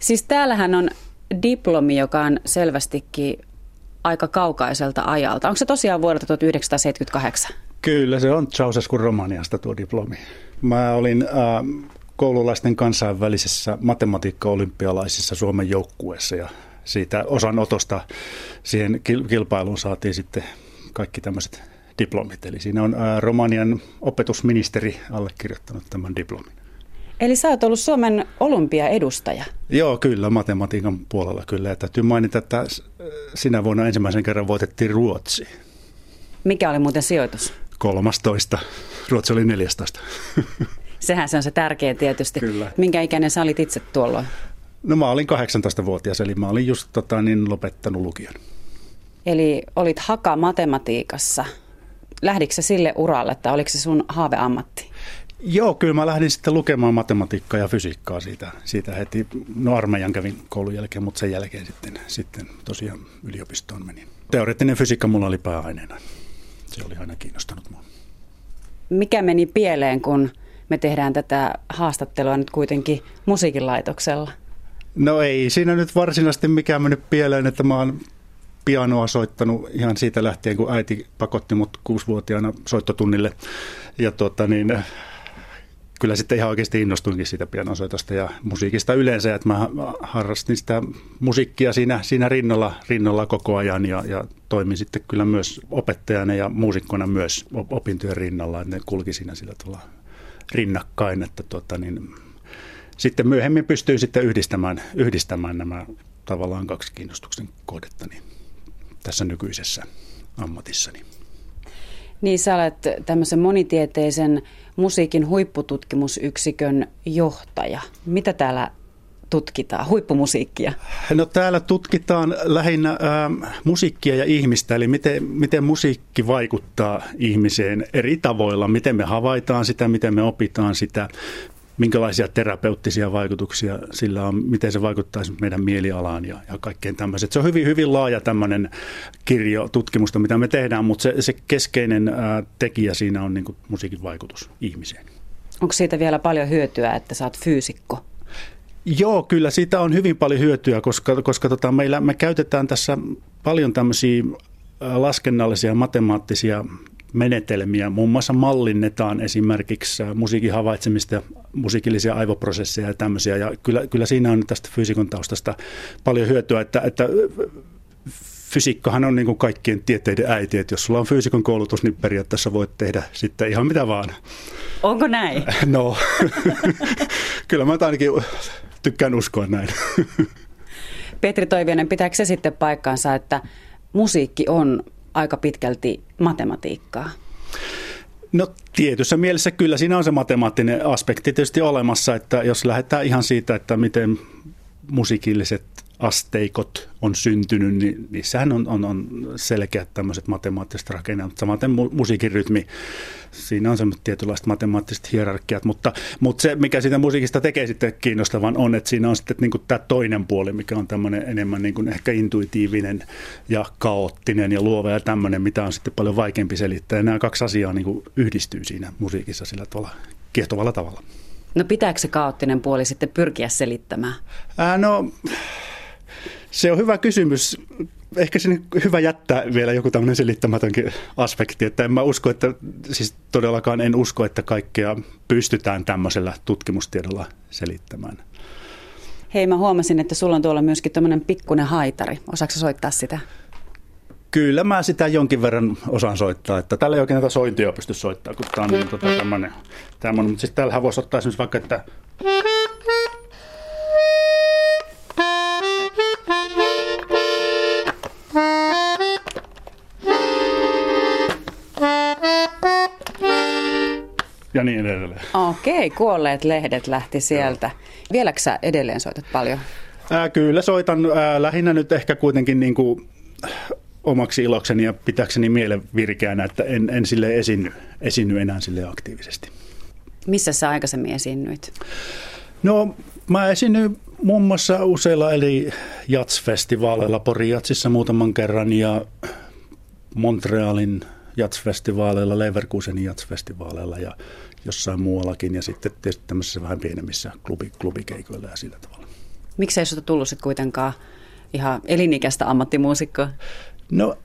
Siis täällähän on diplomi, joka on selvästikin aika kaukaiselta ajalta. Onko se tosiaan vuodelta 1978? Kyllä, se on Ceausescun Romaniasta tuo diplomi. Mä olin äh, koululaisten kansainvälisessä matematiikka-olympialaisissa Suomen joukkueessa ja siitä osanotosta siihen kilpailuun saatiin sitten kaikki tämmöiset diplomit. Eli siinä on äh, Romanian opetusministeri allekirjoittanut tämän diplomin. Eli sä oot ollut Suomen olympiaedustaja. Joo, kyllä, matematiikan puolella kyllä. Ja täytyy mainita, että sinä vuonna ensimmäisen kerran voitettiin Ruotsi. Mikä oli muuten sijoitus? 13. Ruotsi oli 14. Sehän se on se tärkeä tietysti. Kyllä. Minkä ikäinen sä olit itse tuolloin? No mä olin 18-vuotias, eli mä olin just tota, niin, lopettanut lukion. Eli olit haka matematiikassa. Lähdikö sille uralle, että oliko se sun haaveammatti? Joo, kyllä mä lähdin sitten lukemaan matematiikkaa ja fysiikkaa siitä, siitä heti. No armeijan kävin koulun jälkeen, mutta sen jälkeen sitten, sitten tosiaan yliopistoon menin. Teoreettinen fysiikka mulla oli pääaineena. Se oli aina kiinnostanut mua. Mikä meni pieleen, kun me tehdään tätä haastattelua nyt kuitenkin musiikinlaitoksella? No ei siinä nyt varsinaisesti mikään mennyt pieleen, että mä oon pianoa soittanut ihan siitä lähtien, kun äiti pakotti mut kuusivuotiaana soittotunnille. Ja tuota, niin, kyllä sitten ihan oikeasti innostuinkin siitä pianosoitosta ja musiikista yleensä, että mä harrastin sitä musiikkia siinä, siinä rinnalla, rinnalla koko ajan ja, ja toimin sitten kyllä myös opettajana ja muusikkona myös opintojen rinnalla, että ne kulki siinä sillä tavalla rinnakkain, että tuota, niin, sitten myöhemmin pystyy sitten yhdistämään, yhdistämään nämä tavallaan kaksi kiinnostuksen kohdetta niin tässä nykyisessä ammatissani. Niin sä olet tämmöisen monitieteisen musiikin huippututkimusyksikön johtaja. Mitä täällä tutkitaan, huippumusiikkia? No täällä tutkitaan lähinnä äh, musiikkia ja ihmistä, eli miten, miten musiikki vaikuttaa ihmiseen eri tavoilla, miten me havaitaan sitä, miten me opitaan sitä, minkälaisia terapeuttisia vaikutuksia sillä on, miten se vaikuttaa meidän mielialaan ja, ja kaikkeen tämmöiset. Se on hyvin, hyvin laaja tämmöinen kirjo tutkimusta, mitä me tehdään, mutta se, se keskeinen ää, tekijä siinä on niin kuin musiikin vaikutus ihmiseen. Onko siitä vielä paljon hyötyä, että sä oot fyysikko? Joo, kyllä siitä on hyvin paljon hyötyä, koska, koska tota, meillä, me käytetään tässä paljon tämmöisiä laskennallisia matemaattisia menetelmiä. Muun muassa mallinnetaan esimerkiksi musiikin havaitsemista, musiikillisia aivoprosesseja ja tämmöisiä. Ja kyllä, kyllä siinä on tästä fysiikon taustasta paljon hyötyä, että, että fysiikkahan on niin kuin kaikkien tieteiden äiti, että jos sulla on fyysikon koulutus, niin periaatteessa voit tehdä sitten ihan mitä vaan. Onko näin? No, kyllä mä ainakin tykkään uskoa näin. Petri Toivianen, pitääkö se sitten paikkaansa, että musiikki on aika pitkälti matematiikkaa? No tietyssä mielessä kyllä siinä on se matemaattinen aspekti tietysti olemassa, että jos lähdetään ihan siitä, että miten musiikilliset asteikot on syntynyt, niin niissähän on, on, on selkeät tämmöiset matemaattiset rakennelmat. Samaten mu- musiikin rytmi, siinä on semmoiset tietynlaiset matemaattiset hierarkiat, mutta, mutta se, mikä siitä musiikista tekee sitten kiinnostavan on, että siinä on sitten niin tämä toinen puoli, mikä on tämmöinen enemmän niin kuin ehkä intuitiivinen ja kaoottinen ja luova ja tämmöinen, mitä on sitten paljon vaikeampi selittää. Ja nämä kaksi asiaa niin kuin yhdistyy siinä musiikissa sillä tavalla kiehtovalla tavalla. No pitääkö se kaoottinen puoli sitten pyrkiä selittämään? Ää, no se on hyvä kysymys. Ehkä sinne hyvä jättää vielä joku tämmöinen selittämätönkin aspekti, että en mä usko, että, siis todellakaan en usko, että kaikkea pystytään tämmöisellä tutkimustiedolla selittämään. Hei, mä huomasin, että sulla on tuolla myöskin tämmöinen pikkunen haitari. Osaatko soittaa sitä? Kyllä mä sitä jonkin verran osaan soittaa, että tällä ei oikein tätä sointia pysty soittamaan, kun tämä on niin, tota, tämmöinen, tämmöinen. Mutta siis täällähän voisi ottaa esimerkiksi vaikka, että edelleen. Okei, kuolleet lehdet lähti sieltä. Vieläkö sä edelleen soitat paljon? Ää, kyllä soitan ää, lähinnä nyt ehkä kuitenkin niin kuin omaksi ilokseni ja pitääkseni mielen virkeänä, että en, en sille esinny, esinny enää sille aktiivisesti. Missä sä aikaisemmin esiinnyit? No mä esiinnyin muun muassa useilla eli jatsfestivaaleilla, Pori Jatsissa muutaman kerran ja Montrealin jatsfestivaaleilla, Leverkusenin jatsfestivaaleilla ja jossain muuallakin ja sitten tietysti tämmöisissä vähän pienemmissä klubi, klubikeikoilla ja sillä tavalla. Miksi ei sinusta tullut sitten kuitenkaan ihan elinikäistä ammattimuusikkoa? No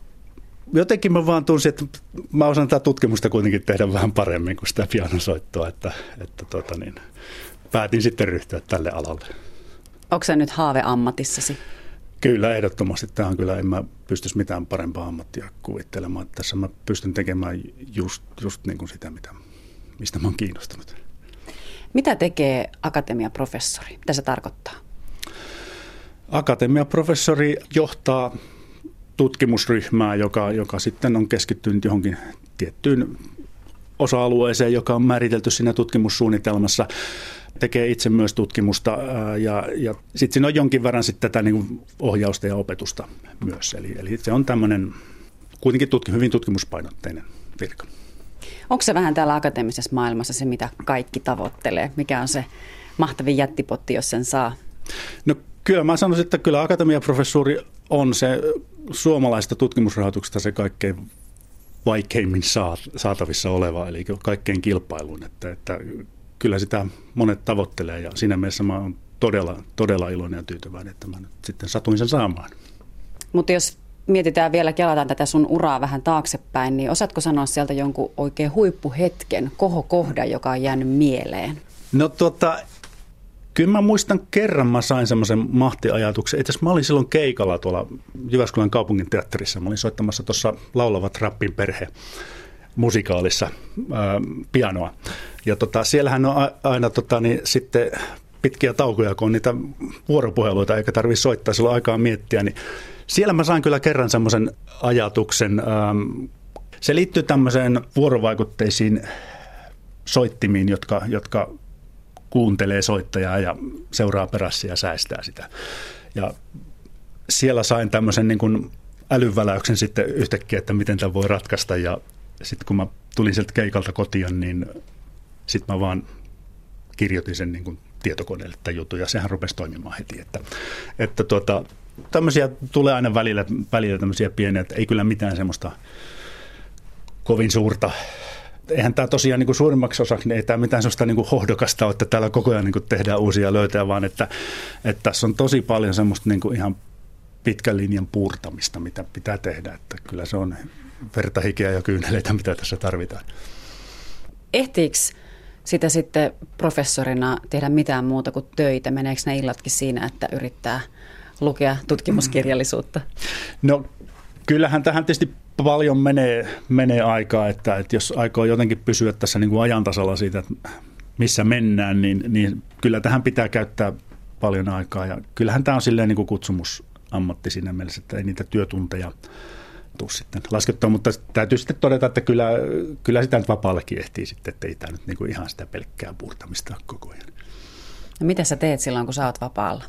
jotenkin mä vaan tunsin, että mä osaan tätä tutkimusta kuitenkin tehdä vähän paremmin kuin sitä pianosoittoa, että, että tota niin, päätin sitten ryhtyä tälle alalle. Onko se nyt haave ammatissasi? Kyllä, ehdottomasti. Tähän kyllä en mä pystyisi mitään parempaa ammattia kuvittelemaan. Tässä mä pystyn tekemään just, just niin kuin sitä, mitä, mistä mä oon kiinnostunut. Mitä tekee akatemiaprofessori? Mitä se tarkoittaa? Akatemiaprofessori johtaa tutkimusryhmää, joka, joka sitten on keskittynyt johonkin tiettyyn osa-alueeseen, joka on määritelty siinä tutkimussuunnitelmassa tekee itse myös tutkimusta ja, ja sitten siinä on jonkin verran sitten tätä niin ohjausta ja opetusta myös. Eli, eli se on tämmöinen kuitenkin tutki, hyvin tutkimuspainotteinen virka. Onko se vähän täällä akateemisessa maailmassa se, mitä kaikki tavoittelee? Mikä on se mahtavin jättipotti, jos sen saa? No kyllä mä sanoisin, että kyllä akatemiaprofessuuri on se suomalaista tutkimusrahoituksesta se kaikkein vaikeimmin saatavissa oleva, eli kaikkein kilpailun. Että, että kyllä sitä monet tavoittelee ja siinä mielessä mä oon todella, todella iloinen ja tyytyväinen, että mä nyt sitten satuin sen saamaan. Mutta jos mietitään vielä, kelataan tätä sun uraa vähän taaksepäin, niin osaatko sanoa sieltä jonkun oikein huippuhetken, kohokohdan, joka on jäänyt mieleen? No tota, kyllä mä muistan kerran mä sain semmoisen mahtiajatuksen. Itse mä olin silloin keikalla tuolla Jyväskylän kaupungin teatterissa. Mä olin soittamassa tuossa Laulavat Rappin perhe musikaalissa ää, pianoa. Ja tota, siellähän on aina tota, niin, sitten pitkiä taukoja, kun on niitä vuoropuheluita, eikä tarvitse soittaa, silloin aikaa miettiä, niin siellä mä sain kyllä kerran semmoisen ajatuksen. Ähm, se liittyy tämmöiseen vuorovaikutteisiin soittimiin, jotka, jotka kuuntelee soittajaa ja seuraa perässä ja säästää sitä. Ja siellä sain tämmöisen niin kuin älyväläyksen sitten yhtäkkiä, että miten tämä voi ratkaista. Ja sitten kun mä tulin sieltä keikalta kotiin, niin sitten mä vaan kirjoitin sen niin kuin tietokoneelle tämän jutun ja sehän rupesi toimimaan heti. Että, että tuota, tämmöisiä tulee aina välillä, välillä tämmöisiä pieniä, että ei kyllä mitään semmoista kovin suurta eihän tämä tosiaan niin kuin suurimmaksi osaksi, niin ei tämä mitään sellaista niin kuin hohdokasta ole, että täällä koko ajan niin kuin tehdään uusia löytöjä, vaan että, että tässä on tosi paljon semmoista niin kuin ihan pitkän linjan puurtamista, mitä pitää tehdä. Että kyllä se on verta, hikeä ja kyyneleitä, mitä tässä tarvitaan. Ehtiikö sitä sitten professorina tehdä mitään muuta kuin töitä? Meneekö ne illatkin siinä, että yrittää lukea tutkimuskirjallisuutta? No kyllähän tähän tietysti paljon menee, menee aikaa, että, että jos aikoo jotenkin pysyä tässä niin kuin ajantasalla siitä, että missä mennään, niin, niin kyllä tähän pitää käyttää paljon aikaa. Ja kyllähän tämä on silleen niin kuin kutsumusammatti siinä mielessä, että ei niitä työtunteja tuu sitten laskettua, mutta täytyy sitten todeta, että kyllä, kyllä sitä nyt vapaallekin ehtii sitten, että ei tämä nyt niin kuin ihan sitä pelkkää puurtamista koko ajan. No mitä sä teet silloin, kun sä oot vapaalla?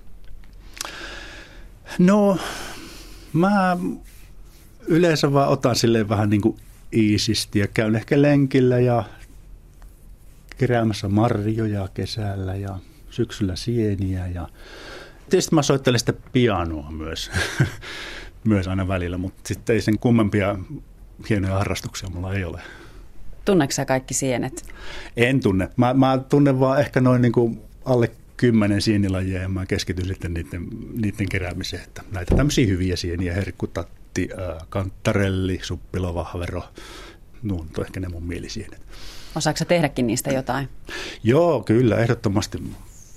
No, mä yleensä vaan otan silleen vähän niin kuin iisisti ja käyn ehkä lenkillä ja keräämässä marjoja kesällä ja syksyllä sieniä ja tietysti mä soittelen sitä pianoa myös, myös aina välillä, mutta sitten ei sen kummempia hienoja harrastuksia mulla ei ole. Tunneeko sä kaikki sienet? En tunne. Mä, mä tunnen vaan ehkä noin niin kuin alle kymmenen sienilajia ja mä keskityn sitten niiden, niiden keräämiseen. Että näitä tämmöisiä hyviä sieniä, herkkutatti, kanttarelli, suppilovahvero, nuo on ehkä ne mun mielisienet. Osaatko tehdäkin niistä jotain? Joo, kyllä, ehdottomasti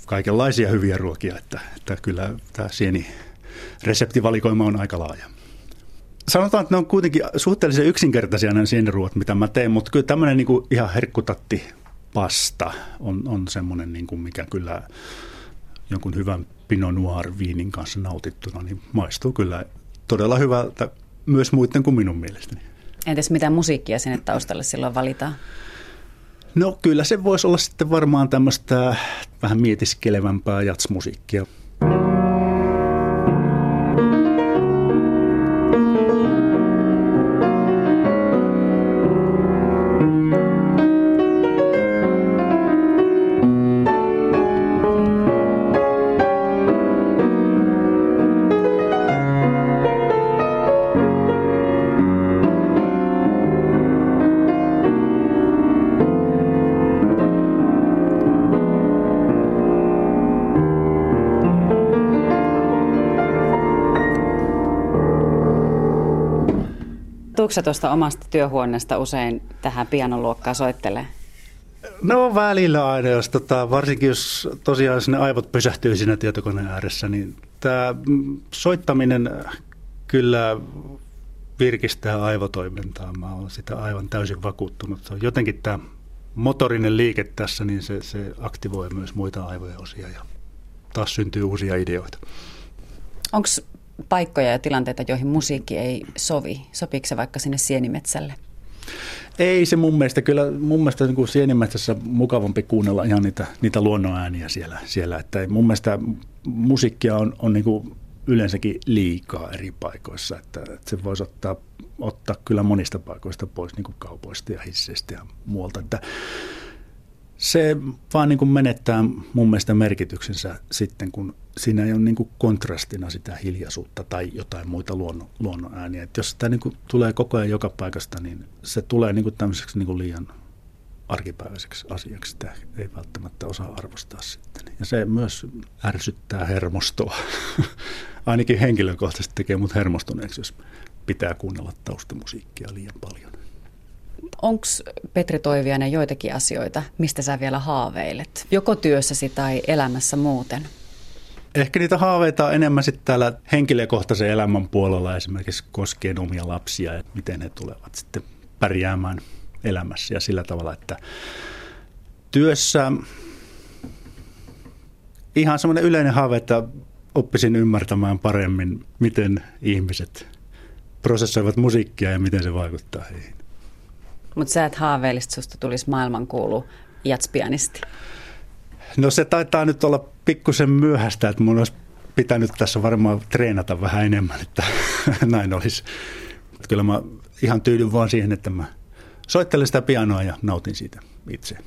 kaikenlaisia hyviä ruokia, että, että kyllä tämä sieni reseptivalikoima on aika laaja. Sanotaan, että ne on kuitenkin suhteellisen yksinkertaisia nämä sieniruot, mitä mä teen, mutta kyllä tämmöinen niin ihan herkkutatti pasta on, on semmoinen, niin kuin mikä kyllä jonkun hyvän Pinot Noir viinin kanssa nautittuna, niin maistuu kyllä todella hyvältä myös muiden kuin minun mielestäni. Entäs mitä musiikkia sinne taustalle silloin valitaan? No kyllä se voisi olla sitten varmaan tämmöistä vähän mietiskelevämpää jatsmusiikkia. Tuukse tuosta omasta työhuoneesta usein tähän pianoluokkaan soittelee? No välillä aina, jos tota, varsinkin jos tosiaan sinne aivot pysähtyy siinä tietokoneen ääressä, niin tämä soittaminen kyllä virkistää aivotoimintaa. Mä olen sitä aivan täysin vakuuttunut. Se on jotenkin tämä motorinen liike tässä, niin se, se aktivoi myös muita aivojen osia ja taas syntyy uusia ideoita. Onko paikkoja ja tilanteita, joihin musiikki ei sovi? Sopiiko se vaikka sinne sienimetsälle? Ei se mun mielestä, kyllä mun mielestä niin kuin sienimetsässä mukavampi kuunnella ihan niitä, niitä luonnonääniä siellä, siellä. Että mun mielestä musiikkia on, on niin kuin yleensäkin liikaa eri paikoissa, että, että se voisi ottaa, ottaa kyllä monista paikoista pois, niin kuin kaupoista ja hisseistä ja muualta. Että se vaan niin kuin menettää mun mielestä merkityksensä sitten, kun siinä ei ole niin kuin kontrastina sitä hiljaisuutta tai jotain muita luonnon, luonnon ääniä. Että jos sitä niin kuin tulee koko ajan joka paikasta, niin se tulee niin kuin tämmöiseksi niin kuin liian arkipäiväiseksi asiaksi. Sitä ei välttämättä osaa arvostaa sitten. Ja se myös ärsyttää hermostoa. Ainakin henkilökohtaisesti tekee mut hermostuneeksi, jos pitää kuunnella taustamusiikkia liian paljon. Onko Petri Toiviainen joitakin asioita, mistä sä vielä haaveilet? Joko työssäsi tai elämässä muuten? Ehkä niitä haaveita on enemmän sitten täällä henkilökohtaisen elämän puolella esimerkiksi koskien omia lapsia ja miten he tulevat sitten pärjäämään elämässä ja sillä tavalla, että työssä ihan semmoinen yleinen haave, että oppisin ymmärtämään paremmin, miten ihmiset prosessoivat musiikkia ja miten se vaikuttaa heihin. Mutta sä et haaveilista, susta tulisi maailmankuulu jatspianisti. No se taitaa nyt olla pikkusen myöhäistä, että mun olisi pitänyt tässä varmaan treenata vähän enemmän, että näin olisi. Kyllä mä ihan tyydyn vaan siihen, että mä soittelen sitä pianoa ja nautin siitä itse.